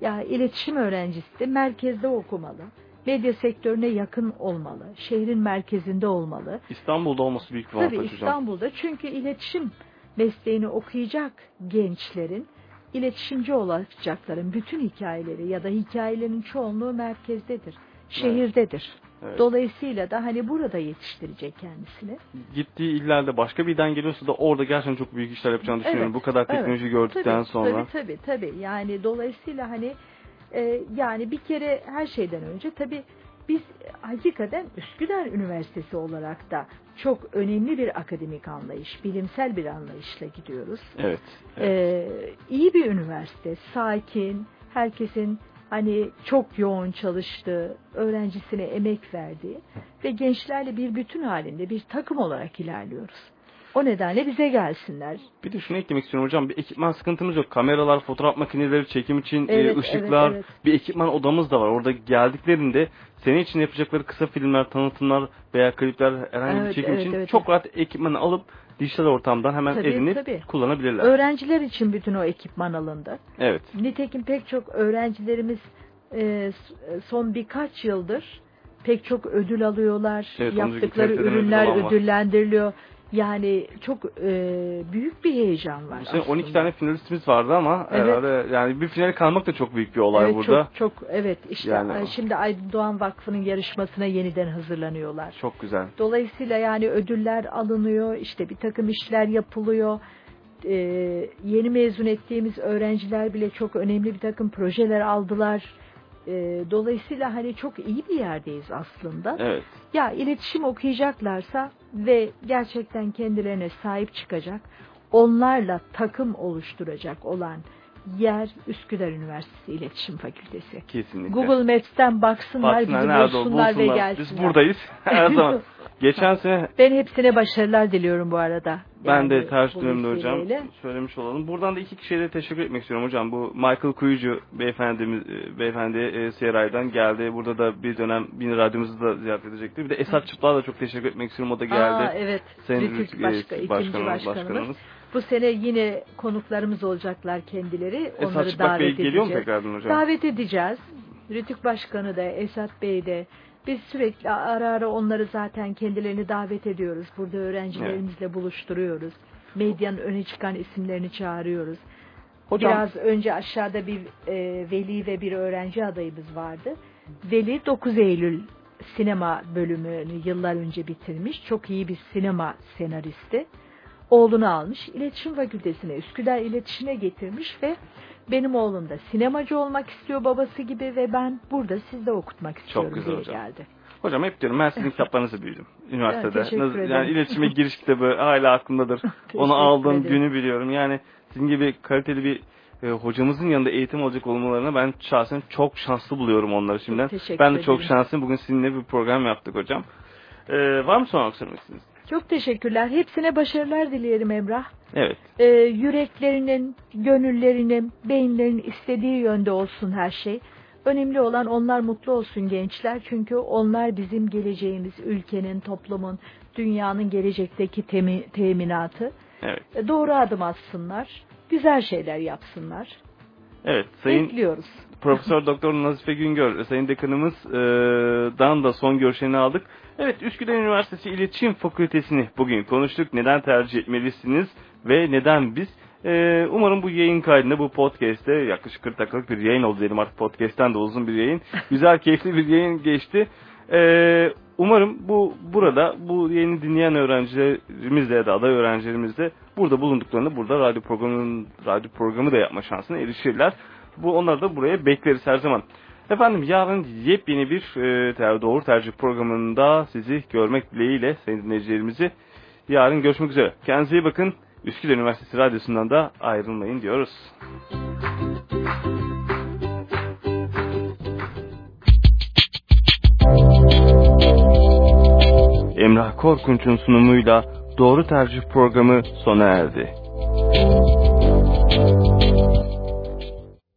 Ya iletişim öğrencisi de merkezde okumalı. Medya sektörüne yakın olmalı. Şehrin merkezinde olmalı. İstanbul'da olması büyük bir avantaj Tabii hocam. İstanbul'da çünkü iletişim mesleğini okuyacak gençlerin, iletişimci olacakların bütün hikayeleri ya da hikayelerin çoğunluğu merkezdedir, şehirdedir. Evet. Dolayısıyla da hani burada yetiştirecek kendisini. Gittiği illerde başka bir ilden geliyorsa da orada gerçekten çok büyük işler yapacağını düşünüyorum. Evet, Bu kadar evet. teknoloji gördükten tabii, sonra. Tabii tabii tabii. Yani dolayısıyla hani e, yani bir kere her şeyden önce tabii biz hakikaten Üsküdar Üniversitesi olarak da çok önemli bir akademik anlayış, bilimsel bir anlayışla gidiyoruz. Evet. evet. Ee, iyi bir üniversite, sakin, herkesin hani çok yoğun çalıştığı, öğrencisine emek verdiği ve gençlerle bir bütün halinde bir takım olarak ilerliyoruz. O nedenle bize gelsinler. Bir de şunu eklemek istiyorum hocam. Bir ekipman sıkıntımız yok. Kameralar, fotoğraf makineleri, çekim için e, Evet, ışıklar, evet, evet. bir ekipman odamız da var. Orada geldiklerinde senin için yapacakları kısa filmler, tanıtımlar veya klipler herhangi bir Evet, çekim evet, için evet, çok rahat ekipmanı alıp dijital ortamdan hemen Tabii, kullanabilirler. Öğrenciler için bütün o ekipman alındı. Evet. Nitekim pek çok öğrencilerimiz e, son birkaç yıldır pek çok ödül alıyorlar. Evet, Yaptıkları ürünler ödüllendiriliyor. Yani çok e, büyük bir heyecan var sene 12 aslında. tane finalistimiz vardı ama Evet. herhalde yani bir finale kalmak da çok büyük bir olay evet, burada. Çok, çok evet işte Yani- şimdi Aydın Doğan Vakfı'nın yarışmasına yeniden hazırlanıyorlar. Çok güzel. Dolayısıyla yani ödüller alınıyor, işte bir takım işler yapılıyor. Ee, yeni mezun ettiğimiz öğrenciler bile çok önemli bir takım projeler aldılar. Ee, dolayısıyla hani çok iyi bir yerdeyiz aslında. Evet. Ya iletişim okuyacaklarsa ve gerçekten kendilerine sahip çıkacak, onlarla takım oluşturacak olan yer Üsküdar Üniversitesi İletişim Fakültesi. Kesinlikle. Google Maps'ten baksınlar, Baksınlar, bizi bulsunlar, ve gelsinler. Biz buradayız. Her zaman. Geçen sene Ben hepsine başarılar diliyorum bu arada. Ben Yani de ters dönemde hocam söylemiş olalım. Buradan da iki kişiye de teşekkür etmek istiyorum hocam. Bu Michael Kuyucu beyefendimiz, e, beyefendi e, CRI'den geldi. Burada da bir dönem Bini Radyomuzu da ziyaret edecekti. Bir de Esat Çıplak'a da çok teşekkür etmek istiyorum. O da geldi. Aa, evet. Rütük, Başka, e, ikinci başkanımız, başkanımız. başkanımız. Bu sene yine konuklarımız olacaklar kendileri. Esat Onları Bey davet geliyor mu edeceğiz. tekrardan hocam? Davet edeceğiz. Rütük Başkanı da, Esat Bey de. Biz sürekli ara ara onları zaten kendilerini davet ediyoruz. Burada öğrencilerimizle buluşturuyoruz. Medyanın öne çıkan isimlerini çağırıyoruz. Hocam Biraz önce aşağıda bir e, veli ve bir öğrenci adayımız vardı. Veli 9 Eylül sinema bölümünü yıllar önce bitirmiş. Çok iyi bir sinema senaristi. Oğlunu almış. İletişim Fakültesine, Üsküdar İletişim'e getirmiş ve Benim oğlum da sinemacı olmak istiyor babası gibi ve ben burada sizde okutmak istiyorum Çok güzel diye hocam. geldi. Hocam hep diyorum ben sizin kitaplarınızı büyüdüm üniversitede. teşekkür Nasıl- ederim. yani iletişime giriş kitabı hala aklımdadır. Onu aldığım ederim. günü biliyorum. Yani sizin gibi kaliteli bir e, hocamızın yanında eğitim alacak olmalarına ben şahsen çok şanslı buluyorum onları şimdiden. teşekkür Ben de çok ederim. şanslıyım. Bugün sizinle bir program yaptık hocam. E, var mı son söylemek istediğiniz? Çok teşekkürler. Hepsine başarılar dileyelim Emrah. Evet. Ee, yüreklerinin, gönüllerinin, beyinlerinin istediği yönde olsun her şey. Önemli olan onlar mutlu olsun gençler. Çünkü onlar bizim geleceğimiz, ülkenin, toplumun, dünyanın gelecekteki temi- teminatı. Evet. E, Doğru adım atsınlar. Güzel şeyler yapsınlar. Evet. Sayın Bekliyoruz. Profesör Doktor Nazife Güngör, Sayın Dekanımızdan da son görüşlerini aldık. Evet, Üsküdar Üniversitesi İletişim Fakültesini bugün konuştuk. Neden tercih etmelisiniz ve neden biz? Ee, umarım bu yayın kaydında, bu podcast'te yaklaşık 40 dakikalık bir yayın oldu diyelim artık podcast'ten de uzun bir yayın. Güzel, keyifli bir yayın geçti. Ee, umarım bu burada bu yayını dinleyen öğrencilerimizle ya da aday öğrencilerimizle burada bulunduklarında burada radyo programının radyo programı da yapma şansına erişirler. Bu onları da buraya bekleriz her zaman. Efendim yarın yepyeni bir e, doğru tercih programında sizi görmek dileğiyle sayın dinleyicilerimizi yarın görüşmek üzere. Kendinize iyi bakın. Üsküdar Üniversitesi Radyosu'ndan da ayrılmayın diyoruz. Emrah Korkunç'un sunumuyla Doğru Tercih programı sona erdi.